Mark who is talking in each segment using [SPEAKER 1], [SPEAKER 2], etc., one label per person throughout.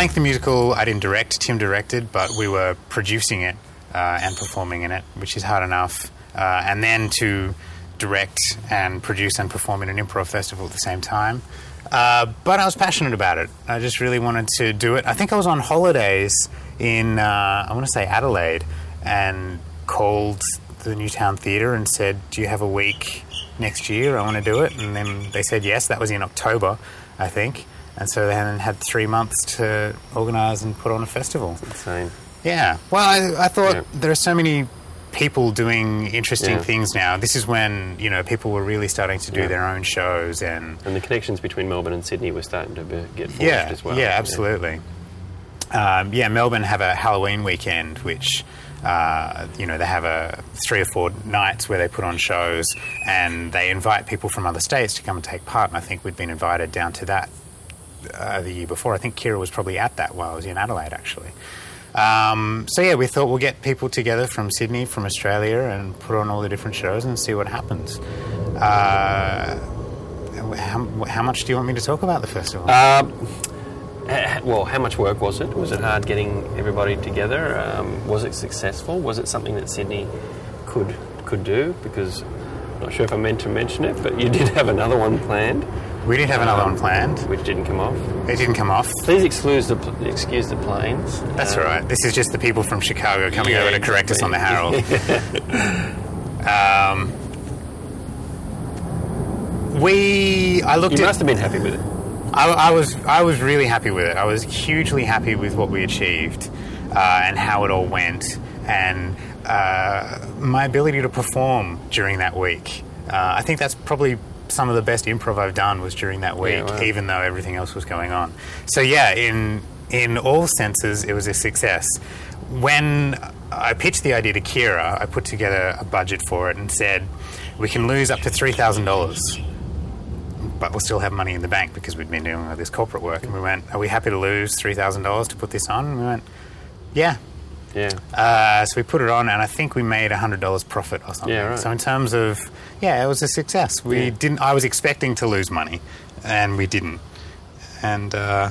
[SPEAKER 1] Blank the musical, I didn't direct. Tim directed, but we were producing it uh, and performing in it, which is hard enough. Uh, and then to direct and produce and perform in an improv festival at the same time. Uh, but I was passionate about it. I just really wanted to do it. I think I was on holidays in, uh, I want to say Adelaide, and called the Newtown Theatre and said, Do you have a week next year? I want to do it. And then they said yes. That was in October, I think. And so they then had three months to organise and put on a festival.
[SPEAKER 2] Insane.
[SPEAKER 1] Yeah. Well, I, I thought
[SPEAKER 2] Yeah.
[SPEAKER 1] there are so many people doing interesting
[SPEAKER 2] Yeah.
[SPEAKER 1] things now. This is when, you know, people were really starting to do
[SPEAKER 2] Yeah.
[SPEAKER 1] their own shows and
[SPEAKER 2] And the connections between Melbourne and Sydney were starting to be, get forged
[SPEAKER 1] yeah,
[SPEAKER 2] as well.
[SPEAKER 1] yeah, absolutely. Um, yeah, Melbourne have a Halloween weekend, which uh, you know they have a three or four nights where they put on shows, and they invite people from other states to come and take part. And I think we'd been invited down to that uh, the year before. I think Kira was probably at that while I was in Adelaide, actually. Um, so yeah, we thought we'll get people together from Sydney, from Australia, and put on all the different shows and see what happens. Uh, how, how much do you want me to talk about the festival?
[SPEAKER 2] Um, well, how much work was it? Was it hard getting everybody together? Um, was it successful? Was it something that Sydney could could do? Because I'm not sure if I meant to mention it, but you did have another one planned,
[SPEAKER 1] we didn't have another
[SPEAKER 2] um,
[SPEAKER 1] one planned.
[SPEAKER 2] which didn't come off.
[SPEAKER 1] It didn't come off.
[SPEAKER 2] Please excuse the excuse the planes.
[SPEAKER 1] That's
[SPEAKER 2] Um,
[SPEAKER 1] all right. This is just the people from Chicago coming
[SPEAKER 2] yeah,
[SPEAKER 1] over to correct us on the Harold. um, we, I looked
[SPEAKER 2] You
[SPEAKER 1] at.
[SPEAKER 2] must have been happy with it.
[SPEAKER 1] I, I was, I was really happy with it. I was hugely happy with what we achieved uh, and how it all went, and uh, my ability to perform during that week. Uh, I think that's probably some of the best improv I've done was during that week,
[SPEAKER 2] Yeah, wow.
[SPEAKER 1] even though everything else was going on. So yeah, in in all senses, it was a success. When I pitched the idea to Kira, I put together a budget for it and said, we can lose up to three thousand dollars but we'll still have money in the bank because we'd been doing all this corporate work. And we went, Are we happy to lose $3,000 to put this on? And we went, Yeah.
[SPEAKER 2] Yeah.
[SPEAKER 1] Uh, so we put it on, and I think we made $100 profit or something.
[SPEAKER 2] Yeah, right.
[SPEAKER 1] So, in terms of, yeah, it was a success. We
[SPEAKER 2] Yeah.
[SPEAKER 1] didn't, I was expecting to lose money, and we didn't. And uh,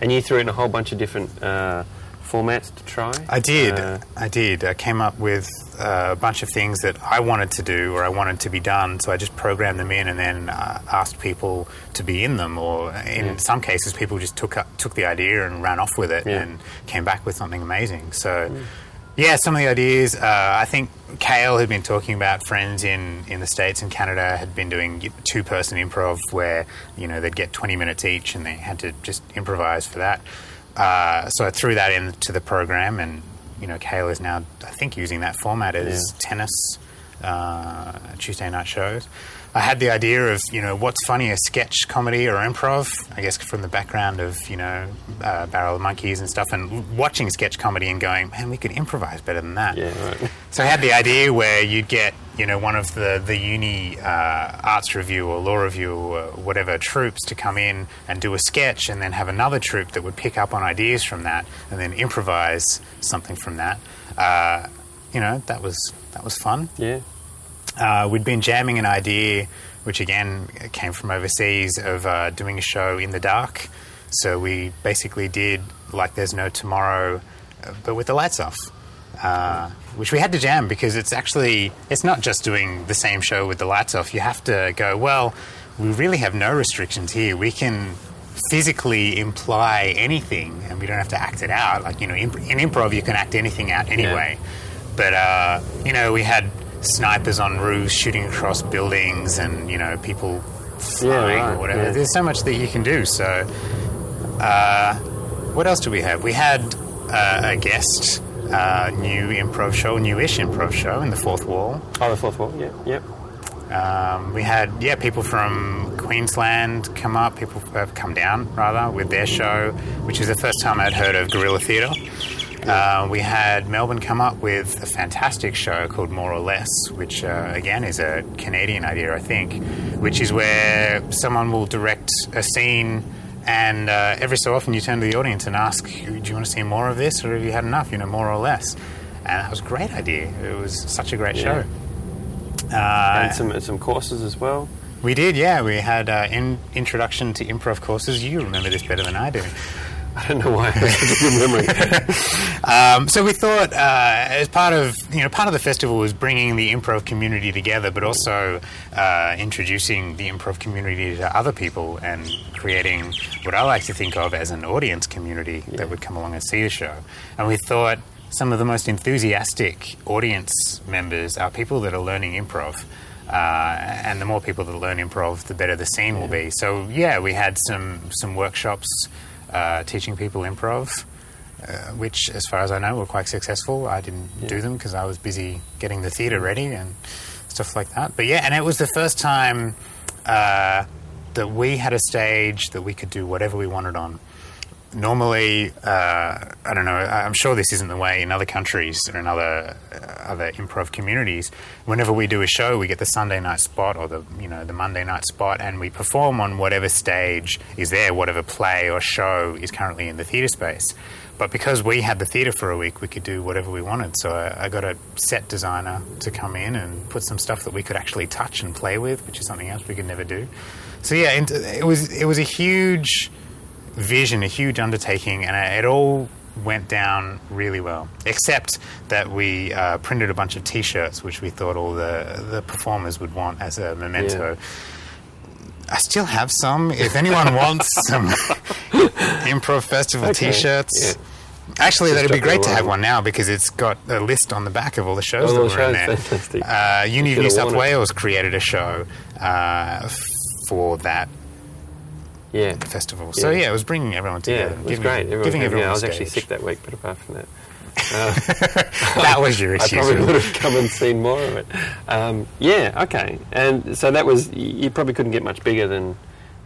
[SPEAKER 2] And you threw in a whole bunch of different uh, formats to try.
[SPEAKER 1] I did.
[SPEAKER 2] Uh,
[SPEAKER 1] I did. I came up with uh, a bunch of things that I wanted to do or I wanted to be done. So I just programmed them in and then uh, asked people to be in them. Or in
[SPEAKER 2] Yeah.
[SPEAKER 1] some cases, people just took up, took the idea and ran off with it
[SPEAKER 2] Yeah.
[SPEAKER 1] and came back with something amazing. So. Yeah, some of the ideas. Uh, I think Kale had been talking about friends in, in the States and Canada had been doing two person improv where, you know, they'd get 20 minutes each and they had to just improvise for that. Uh, so I threw that into the program and, you know, Kale is now, I think, using that format as
[SPEAKER 2] Yeah.
[SPEAKER 1] tennis uh, Tuesday night shows. I had the idea of, you know, what's funnier, sketch comedy or improv? I guess from the background of, you know, uh, Barrel of Monkeys and stuff, and watching sketch comedy and going, man, we could improvise better than that.
[SPEAKER 2] Yeah, right.
[SPEAKER 1] So I had the idea where you'd get, you know, one of the, the uni uh, arts review or law review or whatever troops to come in and do a sketch and then have another troop that would pick up on ideas from that and then improvise something from that. Uh, you know, that was, that was fun.
[SPEAKER 2] Yeah.
[SPEAKER 1] Uh, we'd been jamming an idea, which again came from overseas, of uh, doing a show in the dark. So we basically did like There's No Tomorrow, but with the lights off. Uh, which we had to jam because it's actually it's not just doing the same show with the lights off. You have to go well. We really have no restrictions here. We can physically imply anything, and we don't have to act it out. Like you know, imp- in improv, you can act anything out anyway. But uh, you know, we had snipers on roofs shooting across buildings, and you know, people flying
[SPEAKER 2] right,
[SPEAKER 1] or whatever.
[SPEAKER 2] yeah.
[SPEAKER 1] There's so much that you can do. So, uh, what else do we have? We had uh, a guest, uh, new improv show, newish improv show in the fourth wall.
[SPEAKER 2] Oh, the fourth wall. Yeah. Yep.
[SPEAKER 1] Um, we had yeah people from Queensland come up, people have come down rather with their show, which is the first time I'd heard of Gorilla Theatre. Uh, we had Melbourne come up with a fantastic show called More or Less, which uh, again is a Canadian idea, I think, which is where someone will direct a scene. And uh, every so often, you turn to the audience and ask, "Do you want to see more of this, or have you had enough? You know, more or less." And that was a great idea. It was such a great
[SPEAKER 2] Yeah.
[SPEAKER 1] show. Uh,
[SPEAKER 2] and some some courses as well.
[SPEAKER 1] we did, yeah. We had uh, in, introduction to improv courses. You remember this better than I do.
[SPEAKER 2] I don't know why I have such a good memory.
[SPEAKER 1] Um, so we thought, uh, as part of you know, part of the festival was bringing the improv community together, but also uh, introducing the improv community to other people and creating what I like to think of as an audience community that would come along and see the show. And we thought some of the most enthusiastic audience members are people that are learning improv. Uh, and the more people that learn improv, the better the scene will be. So yeah, we had some some workshops uh, teaching people improv, uh, which, as far as I know, were quite successful. I didn't do them because I was busy getting the theatre ready and stuff like that. But yeah, and it was the first time uh, that we had a stage that we could do whatever we wanted on. Normally, uh, I don't know. I'm sure this isn't the way in other countries or in other uh, other improv communities. Whenever we do a show, we get the Sunday night spot or the you know the Monday night spot, and we perform on whatever stage is there, whatever play or show is currently in the theatre space. But because we had the theatre for a week, we could do whatever we wanted. So I, I got a set designer to come in and put some stuff that we could actually touch and play with, which is something else we could never do. So yeah, it was it was a huge vision, a huge undertaking, and it all went down really well. Except that we uh, printed a bunch of T-shirts, which we thought all the the performers would want as a memento. I still have some. If anyone wants some improv festival
[SPEAKER 2] Okay,
[SPEAKER 1] T-shirts.
[SPEAKER 2] yeah.
[SPEAKER 1] Actually, that'd be great to have one now because it's got a list on the back of all the shows
[SPEAKER 2] All
[SPEAKER 1] that were in there.
[SPEAKER 2] fantastic.
[SPEAKER 1] Uh, Uni of New South
[SPEAKER 2] worn it.
[SPEAKER 1] Wales created a show uh, for that
[SPEAKER 2] Yeah.
[SPEAKER 1] festival. So
[SPEAKER 2] Yeah.
[SPEAKER 1] yeah, it was bringing everyone together.
[SPEAKER 2] Yeah, it was
[SPEAKER 1] giving,
[SPEAKER 2] great. Everyone
[SPEAKER 1] giving everyone
[SPEAKER 2] yeah, I was actually sick that week, but apart from that,
[SPEAKER 1] that was your
[SPEAKER 2] issue.
[SPEAKER 1] I
[SPEAKER 2] probably would have come and seen more of it. Um, yeah, okay. And so that was, you probably couldn't get much bigger than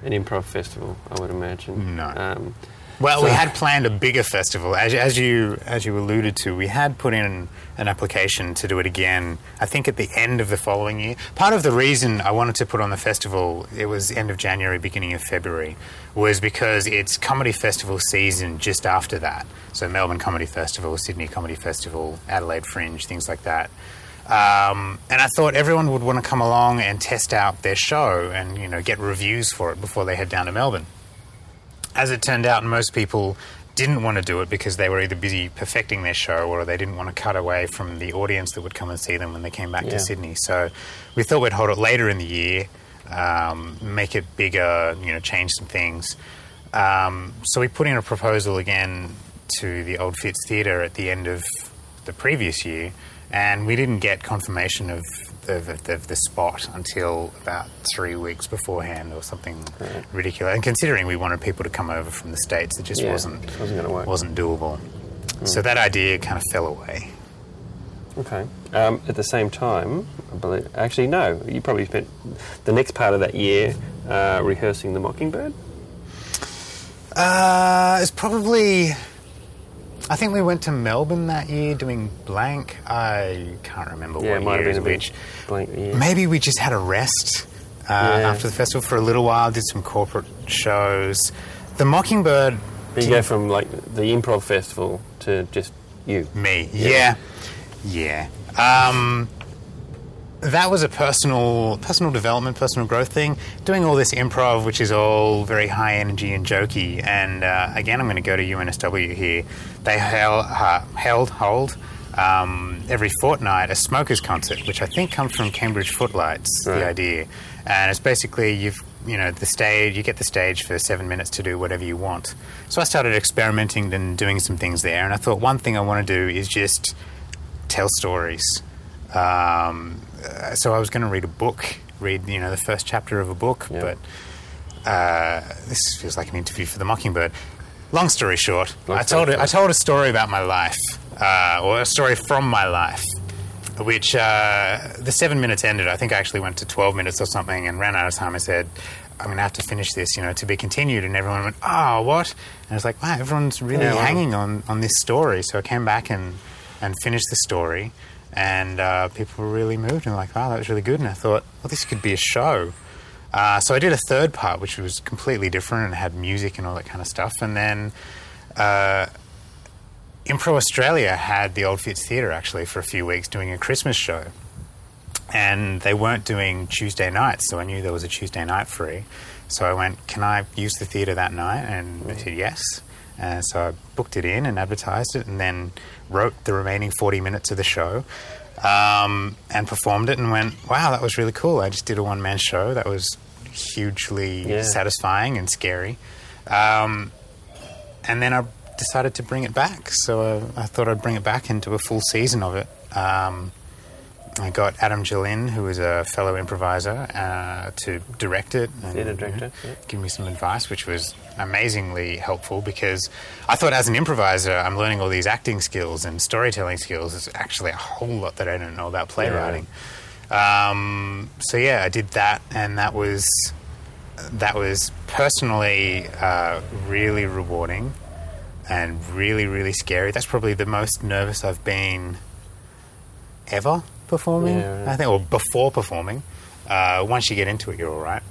[SPEAKER 2] an improv festival, I would imagine.
[SPEAKER 1] No.
[SPEAKER 2] Um,
[SPEAKER 1] Well, we had planned a bigger festival, as, as you as you alluded to. We had put in an application to do it again. I think at the end of the following year. Part of the reason I wanted to put on the festival, it was end of January, beginning of February, was because it's comedy festival season just after that. So Melbourne Comedy Festival, Sydney Comedy Festival, Adelaide Fringe, things like that. Um, and I thought everyone would want to come along and test out their show and you know get reviews for it before they head down to Melbourne as it turned out, most people didn't want to do it because they were either busy perfecting their show or they didn't want to cut away from the audience that would come and see them when they came back
[SPEAKER 2] Yeah.
[SPEAKER 1] to Sydney. So we thought we'd hold it later in the year, um, make it bigger, you know, change some things. Um, so we put in a proposal again to the Old Fitz Theatre at the end of the previous year, and we didn't get confirmation of the, the, the spot until about three weeks beforehand or something ridiculous. And considering we wanted people to come over from the States, it just
[SPEAKER 2] Yeah,
[SPEAKER 1] wasn't,
[SPEAKER 2] it wasn't
[SPEAKER 1] wasn't doable. So that idea kind of fell away.
[SPEAKER 2] Okay. Um, at the same time, I believe, actually, no, you probably spent the next part of that year uh, rehearsing The Mockingbird.
[SPEAKER 1] Uh, it's probably. I think we went to Melbourne that year doing blank. I can't remember
[SPEAKER 2] Yeah,
[SPEAKER 1] what
[SPEAKER 2] it might
[SPEAKER 1] year
[SPEAKER 2] have been a
[SPEAKER 1] is which.
[SPEAKER 2] blank year.
[SPEAKER 1] Maybe we just had a rest uh,
[SPEAKER 2] Yeah.
[SPEAKER 1] after the festival for a little while. Did some corporate shows. The Mockingbird.
[SPEAKER 2] But you go from like the improv festival to just you.
[SPEAKER 1] Me, yeah, yeah. Um, that was a personal, personal development, personal growth thing. Doing all this improv, which is all very high energy and jokey. And uh, again, I'm going to go to UNSW here. They held, uh, held hold um, every fortnight a smokers concert, which I think comes from Cambridge Footlights.
[SPEAKER 2] Right.
[SPEAKER 1] The idea, and it's basically you've you know the stage. You get the stage for seven minutes to do whatever you want. So I started experimenting and doing some things there, and I thought one thing I want to do is just tell stories. Um, uh, so I was going to read a book, read you know the first chapter of a book,
[SPEAKER 2] Yeah.
[SPEAKER 1] but uh, this feels like an interview for the Mockingbird. Long story short,
[SPEAKER 2] Long
[SPEAKER 1] I told it, I told a story about my life, uh, or a story from my life, which uh, the seven minutes ended. I think I actually went to twelve minutes or something and ran out of time. I said. I'm going to have to finish this, you know, to be continued. And everyone went, oh, what? And I was like, wow, everyone's really
[SPEAKER 2] Yeah, wow.
[SPEAKER 1] hanging on, on this story. So I came back and, and finished the story. And uh, people were really moved and like, wow, that was really good. And I thought, well, this could be a show. Uh, so I did a third part, which was completely different and had music and all that kind of stuff. And then uh, Impro Australia had the Old Fitz Theatre actually for a few weeks doing a Christmas show. And they weren't doing Tuesday nights, so I knew there was a Tuesday night free. So I went, Can I use the theatre that night? And they said yes. Uh, so I booked it in and advertised it, and then wrote the remaining 40 minutes of the show um, and performed it, and went, "Wow, that was really cool." I just did a one man show. That was hugely
[SPEAKER 2] Yeah.
[SPEAKER 1] satisfying and scary. Um, and then I decided to bring it back. So uh, I thought I'd bring it back into a full season of it. Um, I got Adam Jolin, who is a fellow improviser, uh, to direct it and
[SPEAKER 2] Theatre director, yeah.
[SPEAKER 1] give me some advice, which was amazingly helpful because I thought as an improviser, I'm learning all these acting skills and storytelling skills. There's actually a whole lot that I don't know about playwriting. Um, so yeah, I did that, and that was that was personally uh, really rewarding and really really scary. That's probably the most nervous I've been ever performing.
[SPEAKER 2] Yeah.
[SPEAKER 1] I think, or before performing. Uh, once you get into it, you're all right.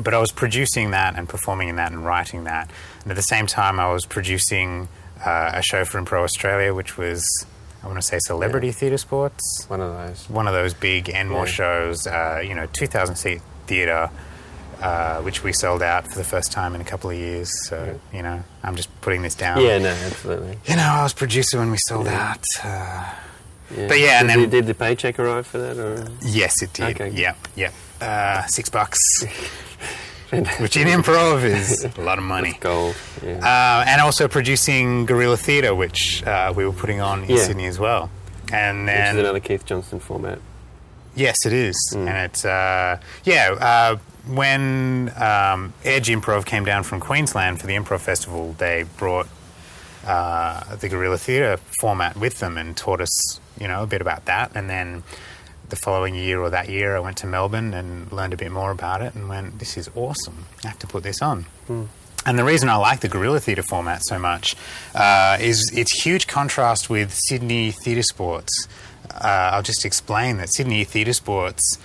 [SPEAKER 1] But I was producing that and performing in that and writing that, and at the same time, I was producing uh, a show for Impro Australia, which was I want to say Celebrity Theatre Sports
[SPEAKER 2] One of those.
[SPEAKER 1] one of those big and more
[SPEAKER 2] Yeah.
[SPEAKER 1] shows, uh, you know, 2,000 seat theatre, uh, which we sold out for the first time in a couple of years. So, you know, I'm just putting this down.
[SPEAKER 2] Yeah, no, absolutely.
[SPEAKER 1] You know, I was producer when we sold
[SPEAKER 2] Yeah.
[SPEAKER 1] out. Uh,
[SPEAKER 2] Yeah.
[SPEAKER 1] But yeah, and then-
[SPEAKER 2] the, did the paycheck arrive for that? Or?
[SPEAKER 1] yes, it did.
[SPEAKER 2] Okay.
[SPEAKER 1] Yeah, yeah. Uh, six bucks, which in improv is a lot of money.
[SPEAKER 2] Gold. Yeah.
[SPEAKER 1] Uh, and also producing Gorilla Theatre, which uh, we were putting on in
[SPEAKER 2] Yeah.
[SPEAKER 1] Sydney as well. And
[SPEAKER 2] Which
[SPEAKER 1] then
[SPEAKER 2] is another Keith Johnstone format.
[SPEAKER 1] Yes, it is,
[SPEAKER 2] Mm.
[SPEAKER 1] and it's uh, yeah. Uh, when um, Edge Improv came down from Queensland for the Improv Festival, they brought uh, the Gorilla Theatre format with them and taught us, you know, a bit about that. And then the following year or that year, I went to Melbourne and learned a bit more about it, and went, "This is awesome! I have to put this on." And the reason I like the gorilla theatre format so much uh, is its huge contrast with Sydney theatre sports. Uh, I'll just explain that Sydney theatre sports,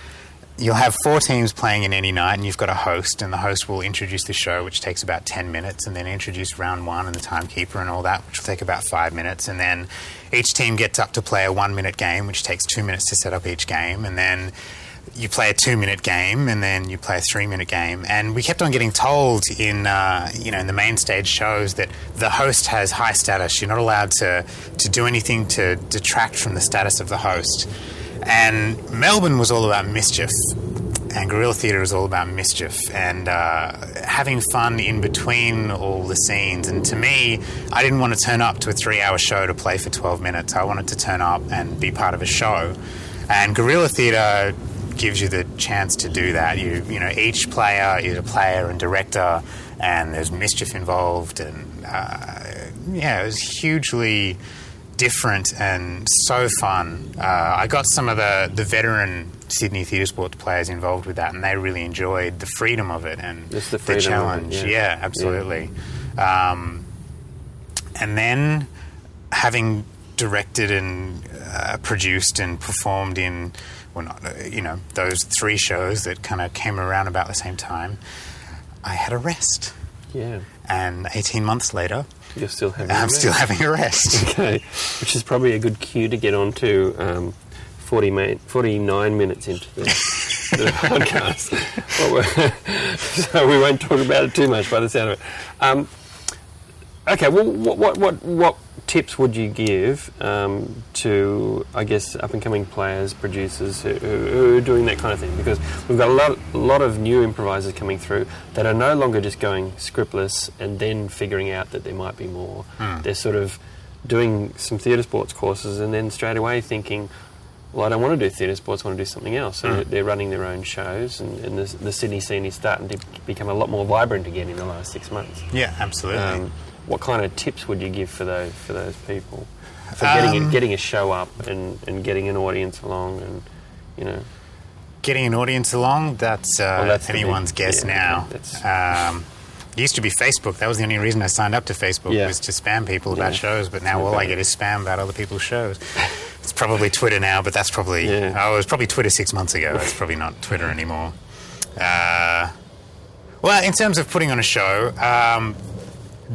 [SPEAKER 1] you'll have four teams playing in any night, and you've got a host, and the host will introduce the show, which takes about 10 minutes, and then introduce round one and the timekeeper and all that, which will take about five minutes, and then each team gets up to play a one minute game, which takes two minutes to set up each game, and then you play a two minute game and then you play a three minute game. And we kept on getting told in, uh, you know, in the main stage shows that the host has high status. You're not allowed to, to do anything to detract from the status of the host. And Melbourne was all about mischief. And Gorilla Theatre is all about mischief and uh, having fun in between all the scenes. And to me, I didn't want to turn up to a three hour show to play for 12 minutes. I wanted to turn up and be part of a show. And Gorilla Theatre gives you the chance to do that. You, you know, each player is a player and director, and there's mischief involved. And uh, yeah, it was hugely different and so fun. Uh, I got some of the, the veteran Sydney theatre sports players involved with that, and they really enjoyed the freedom of it and
[SPEAKER 2] Just the freedom of it,
[SPEAKER 1] challenge.
[SPEAKER 2] yeah.
[SPEAKER 1] yeah, absolutely. Um, and then having directed and uh, produced and performed in, well, not, uh, you know, those three shows that kind of came around about the same time, I had a rest.
[SPEAKER 2] Yeah.
[SPEAKER 1] And 18 months later,
[SPEAKER 2] You're still having
[SPEAKER 1] I'm still having a rest.
[SPEAKER 2] Okay. Which is probably a good cue to get on to um, 40 ma- 49 minutes into the, the podcast. So we won't talk about it too much by the sound of it. Um, okay, well, what, what, what, what tips would you give um, to, I guess, up and coming players, producers who, who, who are doing that kind of thing? Because we've got a lot, a lot of new improvisers coming through that are no longer just going scriptless and then figuring out that there might be more. They're sort of doing some theatre sports courses and then straight away thinking, well, I don't want to do theatre sports, I want to do something else. So
[SPEAKER 1] Mm.
[SPEAKER 2] they're running their own shows, and, and the, the Sydney scene is starting to become a lot more vibrant again in the last six months.
[SPEAKER 1] yeah, absolutely.
[SPEAKER 2] Um, what kind of tips would you give for those for those people for getting
[SPEAKER 1] Um,
[SPEAKER 2] a, getting a show up and, and getting an audience along and you know
[SPEAKER 1] Getting an audience along, that's, uh,
[SPEAKER 2] Well, that's
[SPEAKER 1] anyone's
[SPEAKER 2] big-
[SPEAKER 1] guess
[SPEAKER 2] yeah,
[SPEAKER 1] now. Um, it used to be Facebook. That was the only reason I signed up to Facebook
[SPEAKER 2] Yeah.
[SPEAKER 1] was to spam people about
[SPEAKER 2] Yeah.
[SPEAKER 1] shows. But now all I get is spam about other people's shows. It's probably Twitter now, but that's probably oh, it was probably Twitter six months ago. It's probably not Twitter anymore. Uh, well, in terms of putting on a show, um,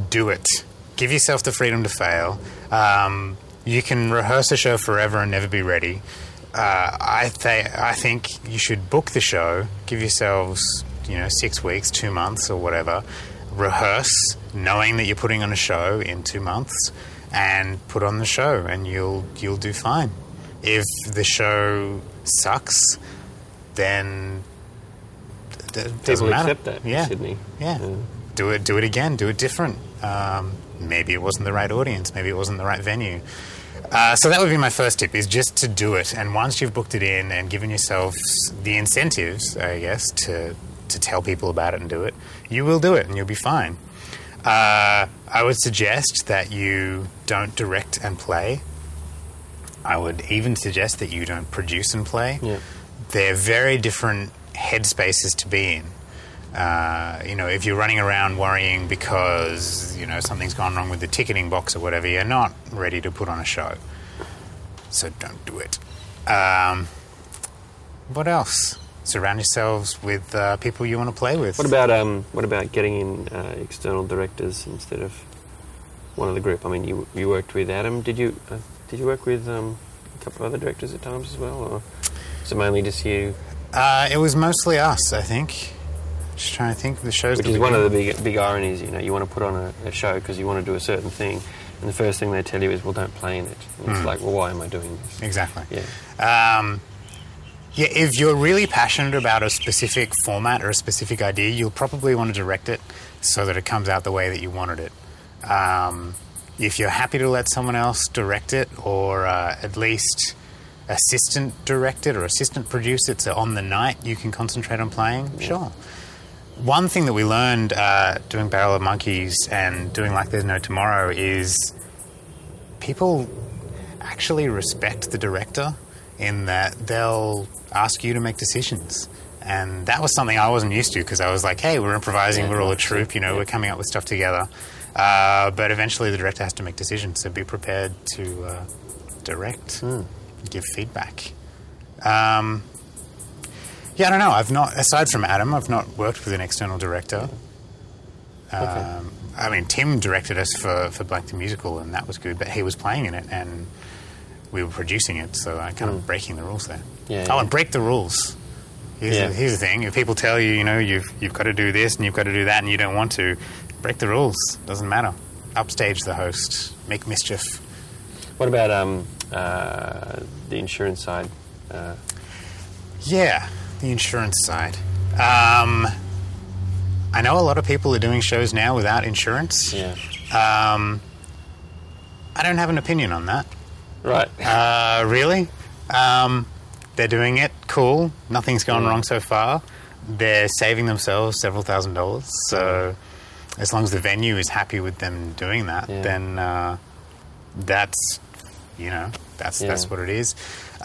[SPEAKER 1] do it. Give yourself the freedom to fail. Um, you can rehearse a show forever and never be ready. Uh, I, th- I think you should book the show. Give yourselves, you know, six weeks, two months, or whatever. rehearse, knowing that you're putting on a show in two months, and put on the show, and you'll you'll do fine. If the show sucks, then it doesn't
[SPEAKER 2] People
[SPEAKER 1] matter.
[SPEAKER 2] accept that in
[SPEAKER 1] Yeah,
[SPEAKER 2] Sydney.
[SPEAKER 1] yeah.
[SPEAKER 2] Yeah.
[SPEAKER 1] Do it. Do it again. Do it different. Um, maybe it wasn't the right audience. Maybe it wasn't the right venue. Uh, so that would be my first tip: is just to do it. And once you've booked it in and given yourself the incentives, I guess, to to tell people about it and do it, you will do it, and you'll be fine. Uh, I would suggest that you don't direct and play. I would even suggest that you don't produce and play.
[SPEAKER 2] Yeah.
[SPEAKER 1] They're very different headspaces to be in. Uh, you know, if you're running around worrying because you know something's gone wrong with the ticketing box or whatever, you're not ready to put on a show. So don't do it. Um, what else? Surround yourselves with uh, people you want to play with.
[SPEAKER 2] What about um, what about getting in uh, external directors instead of one of the group? I mean, you you worked with Adam. Did you uh, did you work with um, a couple of other directors at times as well, or is it mainly just you?
[SPEAKER 1] Uh, it was mostly us, I think. Just trying to think of the shows.
[SPEAKER 2] Which is one of the big big ironies. You know, you want to put on a, a show because you want to do a certain thing, and the first thing they tell you is, "Well, don't play in it." And it's like, well, why am I doing this?
[SPEAKER 1] Exactly.
[SPEAKER 2] Yeah.
[SPEAKER 1] Um, yeah, if you're really passionate about a specific format or a specific idea, you'll probably want to direct it so that it comes out the way that you wanted it. Um, if you're happy to let someone else direct it, or uh, at least assistant direct it or assistant produce it, so on the night you can concentrate on playing, sure. One thing that we learned uh, doing Barrel of Monkeys and doing Like There's No Tomorrow is people actually respect the director in that they'll ask you to make decisions. And that was something I wasn't used to because I was like, hey, we're improvising,
[SPEAKER 2] Yeah,
[SPEAKER 1] we're all a troupe, you know,
[SPEAKER 2] yeah.
[SPEAKER 1] we're coming up with stuff together. Uh, but eventually the director has to make decisions, so be prepared to uh, direct,
[SPEAKER 2] Hmm.
[SPEAKER 1] give feedback. Um, yeah, I don't know. I've not, aside from Adam, I've not worked with an external director. Um, I mean, Tim directed us for, for Blank the Musical, and that was good, but he was playing in it, and we were producing it, so I kind of breaking the rules there.
[SPEAKER 2] Hmm. Yeah,
[SPEAKER 1] oh,
[SPEAKER 2] yeah.
[SPEAKER 1] and break the rules. Here's,
[SPEAKER 2] Yeah.
[SPEAKER 1] the, here's the thing: if people tell you, you know, you've you've got to do this and you've got to do that, and you don't want to, break the rules. Doesn't matter. Upstage the host, make mischief.
[SPEAKER 2] What about um, uh, the insurance side? Uh,
[SPEAKER 1] Yeah, the insurance side. Um, I know a lot of people are doing shows now without insurance.
[SPEAKER 2] yeah.
[SPEAKER 1] Um, I don't have an opinion on that.
[SPEAKER 2] Right.
[SPEAKER 1] Uh, really? Um, they're doing it. Cool. Nothing's gone
[SPEAKER 2] Mm.
[SPEAKER 1] wrong so far. They're saving themselves several thousand dollars. So, as long as the venue is happy with them doing that,
[SPEAKER 2] Yeah.
[SPEAKER 1] then uh, that's you know that's
[SPEAKER 2] Yeah.
[SPEAKER 1] that's what it is.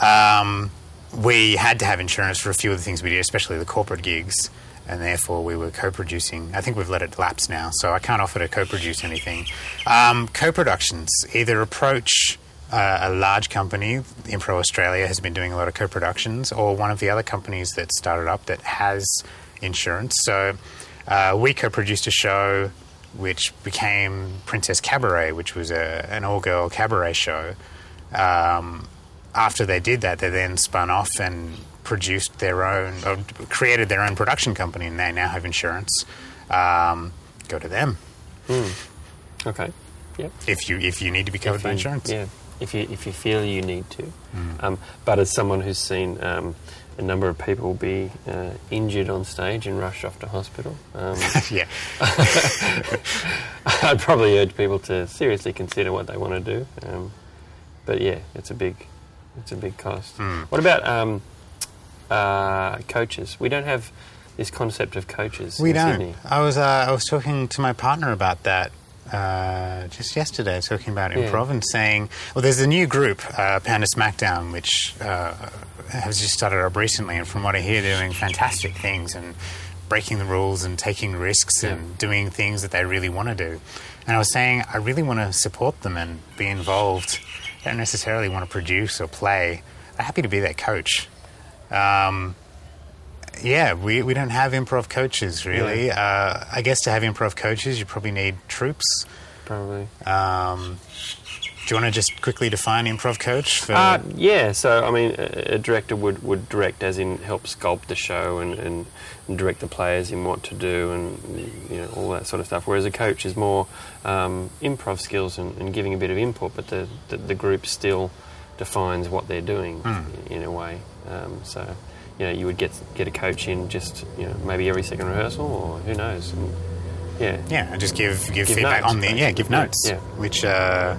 [SPEAKER 1] Um, we had to have insurance for a few of the things we did, especially the corporate gigs, and therefore we were co-producing. I think we've let it lapse now, so I can't offer to co-produce anything. Um, co-productions either approach uh, a large company, Impro Australia has been doing a lot of co-productions, or one of the other companies that started up that has insurance. So uh, we co-produced a show which became Princess Cabaret, which was a, an all-girl cabaret show. Um, after they did that, they then spun off and produced their own, or created their own production company, and they now have insurance. Um, go to them
[SPEAKER 2] Okay. Yep.
[SPEAKER 1] if you if you need to be covered
[SPEAKER 2] If
[SPEAKER 1] by insurance.
[SPEAKER 2] Yeah. If you if you feel you need to,
[SPEAKER 1] Mm.
[SPEAKER 2] um, but as someone who's seen um, a number of people be uh, injured on stage and rushed off to hospital, um,
[SPEAKER 1] yeah.
[SPEAKER 2] I'd probably urge people to seriously consider what they want to do. Um, but yeah, it's a big it's a big cost.
[SPEAKER 1] Hmm.
[SPEAKER 2] What about um, uh, coaches? We don't have this concept of coaches
[SPEAKER 1] We
[SPEAKER 2] in
[SPEAKER 1] don't.
[SPEAKER 2] Sydney.
[SPEAKER 1] I was uh, I was talking to my partner about that uh, just yesterday, talking about
[SPEAKER 2] Yeah.
[SPEAKER 1] improv and saying, well, there's a new group, uh, Panda Smackdown, which uh, has just started up recently, and from what I hear, they're doing fantastic things and breaking the rules and taking risks
[SPEAKER 2] Yeah.
[SPEAKER 1] and doing things that they really want to do. And I was saying, I really want to support them and be involved. I don't necessarily want to produce or play. I'm happy to be their coach. Um, yeah, we, we don't have improv coaches really. Uh, I guess to have improv coaches, you probably need troops.
[SPEAKER 2] Probably.
[SPEAKER 1] Um, Do you want to just quickly define improv coach? For,
[SPEAKER 2] Uh, yeah, so I mean, a, director would, would direct as in help sculpt the show and, and, and direct the players in what to do and you know all that sort of stuff. Whereas a coach is more um, improv skills and, and giving a bit of input, but the, the, the group still defines what they're doing in, in a way. Um, so you know, you would get get a coach in just you know maybe every second rehearsal or who knows. And, yeah,
[SPEAKER 1] yeah, and just give give,
[SPEAKER 2] Give
[SPEAKER 1] feedback
[SPEAKER 2] notes,
[SPEAKER 1] on the yeah, give notes,
[SPEAKER 2] yeah.
[SPEAKER 1] which uh,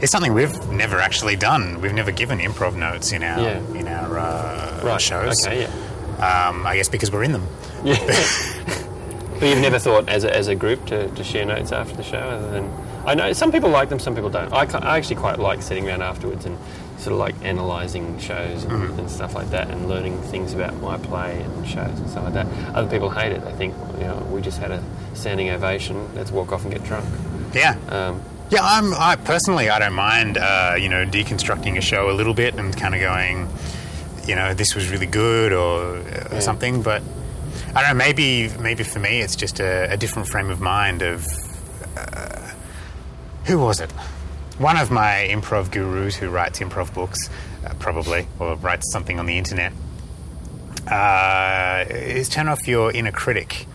[SPEAKER 1] is something we've never actually done. We've never given improv notes in our
[SPEAKER 2] Yeah.
[SPEAKER 1] in our uh,
[SPEAKER 2] right.
[SPEAKER 1] shows.
[SPEAKER 2] Okay, yeah.
[SPEAKER 1] Um, I guess because we're in them.
[SPEAKER 2] Yeah. but you've never thought as a, as a group to, to share notes after the show other than I know some people like them some people don't I, I actually quite like sitting around afterwards and sort of like analysing shows and,
[SPEAKER 1] Mm-hmm.
[SPEAKER 2] and stuff like that and learning things about my play and shows and stuff like that other people hate it I think you know we just had a standing ovation let's walk off and get drunk
[SPEAKER 1] Yeah.
[SPEAKER 2] um,
[SPEAKER 1] Yeah, I'm. I personally, I don't mind, uh, you know, deconstructing a show a little bit and kind of going, you know, this was really good or, uh,
[SPEAKER 2] Yeah.
[SPEAKER 1] something. But I don't know. Maybe, maybe for me, it's just a, a different frame of mind. Of uh, who was it? One of my improv gurus who writes improv books, uh, probably, or writes something on the internet, uh, is turn off your inner critic.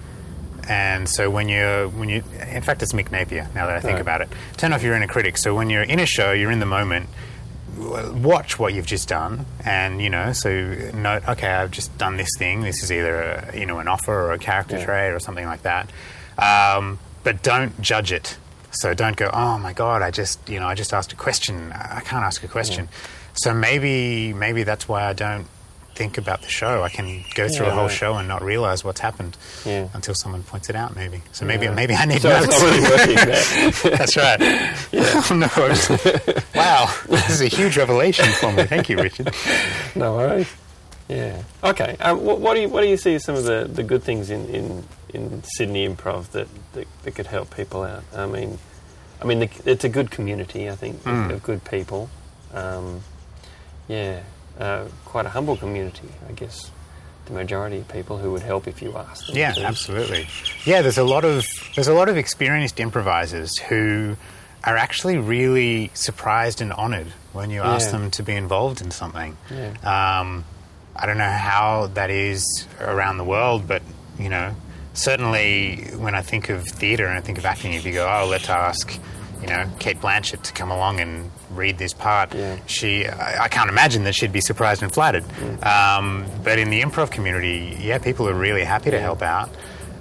[SPEAKER 1] And so when you're when you, in fact, it's Mick Napier. Now that I think
[SPEAKER 2] Right.
[SPEAKER 1] about it, turn off your inner critic. So when you're in a show, you're in the moment. Watch what you've just done, and you know, so note, okay, I've just done this thing. This is either a, you know an offer or a character
[SPEAKER 2] Yeah.
[SPEAKER 1] trait or something like that. Um, but don't judge it. So don't go, oh my god, I just you know I just asked a question. I I can't ask a question. So maybe maybe that's why I don't think about the show. I can go through a whole
[SPEAKER 2] right.
[SPEAKER 1] show and not realize what's happened
[SPEAKER 2] Yeah.
[SPEAKER 1] until someone points it out. Maybe so. Maybe
[SPEAKER 2] Yeah.
[SPEAKER 1] maybe I need
[SPEAKER 2] so
[SPEAKER 1] notes.
[SPEAKER 2] not really working.
[SPEAKER 1] That's right. Oh, no. wow, this is a huge revelation for me. Thank you, Richard.
[SPEAKER 2] No worries. Yeah. Okay. Um, what, what do you what do you see as some of the, the good things in, in, in Sydney Improv that, that, that could help people out? I mean, I mean, the, it's a good community. I think of-
[SPEAKER 1] Mm.
[SPEAKER 2] of good people. Um, yeah. Uh, quite a humble community, I guess. The majority of people who would help if you asked them.
[SPEAKER 1] Yeah,
[SPEAKER 2] to.
[SPEAKER 1] absolutely. Yeah, there's a lot of there's a lot of experienced improvisers who are actually really surprised and honoured when you ask
[SPEAKER 2] Yeah.
[SPEAKER 1] them to be involved in something.
[SPEAKER 2] Yeah.
[SPEAKER 1] Um, I don't know how that is around the world, but you know, certainly when I think of theatre and I think of acting, if you go, oh, let's ask, you know, Cate Blanchett to come along and read this part,
[SPEAKER 2] Yeah.
[SPEAKER 1] she, I, I can't imagine that she'd be surprised and flattered. Um, but in the improv community, yeah, people are really happy to
[SPEAKER 2] Yeah.
[SPEAKER 1] help out,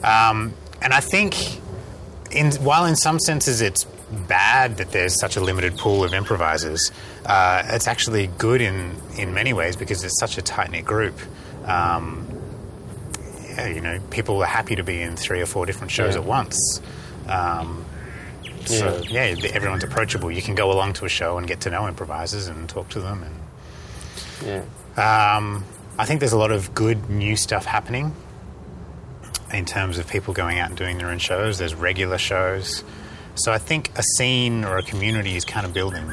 [SPEAKER 1] um, and I think, in while in some senses it's bad that there's such a limited pool of improvisers, uh, it's actually good in in many ways because it's such a tight knit group. Um, yeah, you know, people are happy to be in three or four different shows
[SPEAKER 2] Yeah.
[SPEAKER 1] at once. Um, so yeah, everyone's approachable. You can go along to a show and get to know improvisers and talk to them. And
[SPEAKER 2] Yeah.
[SPEAKER 1] um, I think there's a lot of good new stuff happening in terms of people going out and doing their own shows. There's regular shows. So I think a scene or a community is kind of building,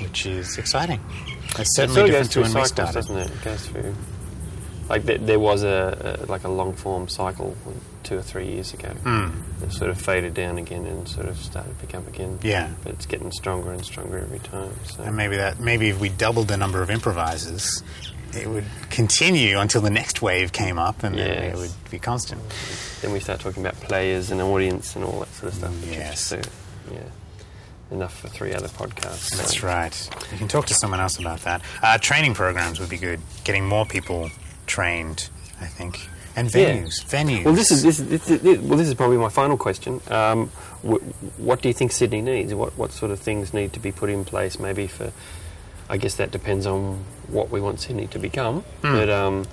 [SPEAKER 1] which is exciting. It's
[SPEAKER 2] It
[SPEAKER 1] certainly
[SPEAKER 2] of
[SPEAKER 1] different to when we started.
[SPEAKER 2] doesn't it? It goes through. Like there, there was a, a like a long form cycle two or three years ago.
[SPEAKER 1] Mm.
[SPEAKER 2] It sort of faded down again and sort of started to pick up again.
[SPEAKER 1] Yeah.
[SPEAKER 2] But it's getting stronger and stronger every time. So
[SPEAKER 1] And maybe that maybe if we doubled the number of improvisers, it would continue until the next wave came up, and then it would be constant.
[SPEAKER 2] then we start talking about players and audience and all that sort of stuff.
[SPEAKER 1] Yes.
[SPEAKER 2] uh, yeah. Enough for three other podcasts.
[SPEAKER 1] That's
[SPEAKER 2] so.
[SPEAKER 1] right. You can talk to someone else about that. Uh, training programs would be good. Getting more people trained, I think, and
[SPEAKER 2] Yeah.
[SPEAKER 1] venues. Venues.
[SPEAKER 2] Well, this is this, is- this, is well, this is probably my final question. Um, wh- what do you think Sydney needs? What what sort of things need to be put in place? Maybe for, I guess that depends on what we want Sydney to become.
[SPEAKER 1] Hmm.
[SPEAKER 2] But um,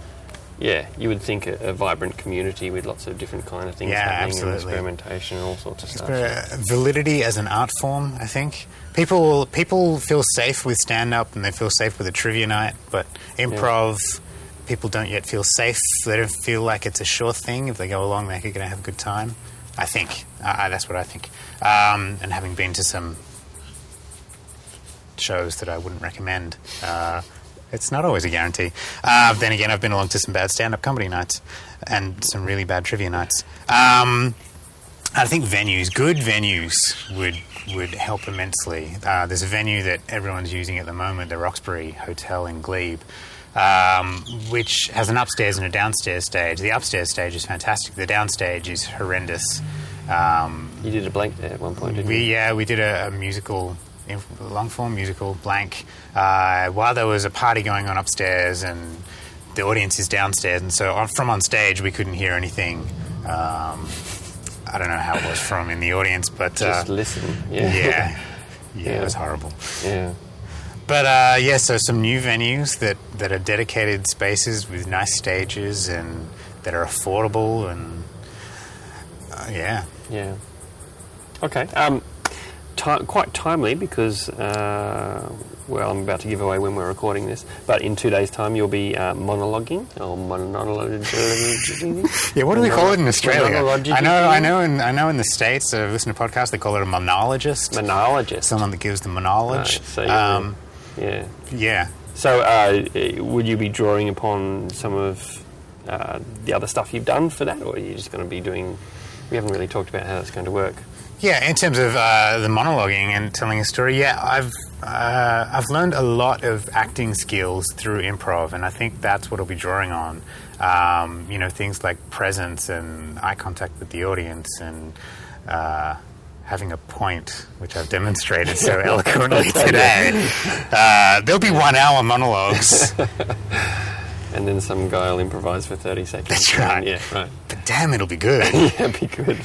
[SPEAKER 2] yeah, you would think a, a vibrant community with lots of different kind of things
[SPEAKER 1] Yeah,
[SPEAKER 2] happening
[SPEAKER 1] absolutely.
[SPEAKER 2] and experimentation and all sorts of stuff.
[SPEAKER 1] Validity as an art form. I think people people feel safe with stand up and they feel safe with a trivia night, but improv. People don't yet feel safe. They don't feel like it's a sure thing. If they go along, they're going to have a good time. I think. Uh, that's what I think. Um, and having been to some shows that I wouldn't recommend, uh, it's not always a guarantee. Uh, then again, I've been along to some bad stand up comedy nights and some really bad trivia nights. Um, I think venues, good venues, would would help immensely. Uh, there's a venue that everyone's using at the moment, the Roxbury Hotel in Glebe, um, which has an upstairs and a downstairs stage. The upstairs stage is fantastic. The downstage is horrendous. Um,
[SPEAKER 2] You did a blank there at one point, didn't
[SPEAKER 1] we
[SPEAKER 2] you?
[SPEAKER 1] yeah we did a, a musical, long form musical blank. Uh, while there was a party going on upstairs and the audience is downstairs, and so on, from on stage we couldn't hear anything. Um, I don't know how it was from in the audience, but uh,
[SPEAKER 2] Just listen. Yeah.
[SPEAKER 1] yeah, yeah,
[SPEAKER 2] Yeah.
[SPEAKER 1] it was horrible.
[SPEAKER 2] yeah.
[SPEAKER 1] But uh, yeah, so some new venues that, that are dedicated spaces with nice stages and that are affordable and uh, yeah.
[SPEAKER 2] Yeah. Okay. Um, ti quite timely because, uh, well, I'm about to give away when we're recording this, but in two days' time you'll be uh, monologuing or monologuing.
[SPEAKER 1] Yeah, what do we call it in Australia? I know, I know, in, I know in the states, uh, listen to podcasts, they call it a monologist.
[SPEAKER 2] Monologist.
[SPEAKER 1] Someone that gives the monologue.
[SPEAKER 2] Right, so
[SPEAKER 1] um,
[SPEAKER 2] yeah.
[SPEAKER 1] yeah.
[SPEAKER 2] So, uh, would you be drawing upon some of uh, the other stuff you've done for that, or are you just going to be doing? We haven't really talked about how that's going to work.
[SPEAKER 1] Yeah, in terms of uh, the monologuing and telling a story, yeah, I've uh, I've learned a lot of acting skills through improv, and I think that's what I'll be drawing on. Um, you know, things like presence and eye contact with the audience, and uh, having a point, which I've demonstrated so eloquently today. Uh, there'll be one-hour monologues,
[SPEAKER 2] And then some guy will improvise for 30 seconds.
[SPEAKER 1] That's right.
[SPEAKER 2] Yeah, right.
[SPEAKER 1] but damn, it'll be good.
[SPEAKER 2] Yeah, be good.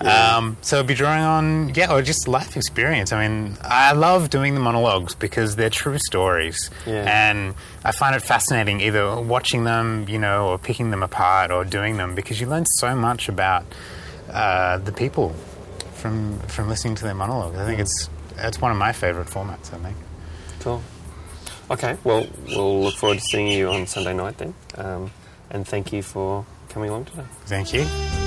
[SPEAKER 1] Um, so I'll be drawing on, yeah, or just life experience. I mean, I love doing the monologues because they're true stories.
[SPEAKER 2] Yeah.
[SPEAKER 1] And I find it fascinating either watching them, you know, or picking them apart or doing them because you learn so much about uh, the people from from listening to their monologues. I think it's it's one of my favorite formats, I think.
[SPEAKER 2] Cool. Okay, well, we'll look forward to seeing you on Sunday night then. Um, and thank you for coming along today.
[SPEAKER 1] Thank you.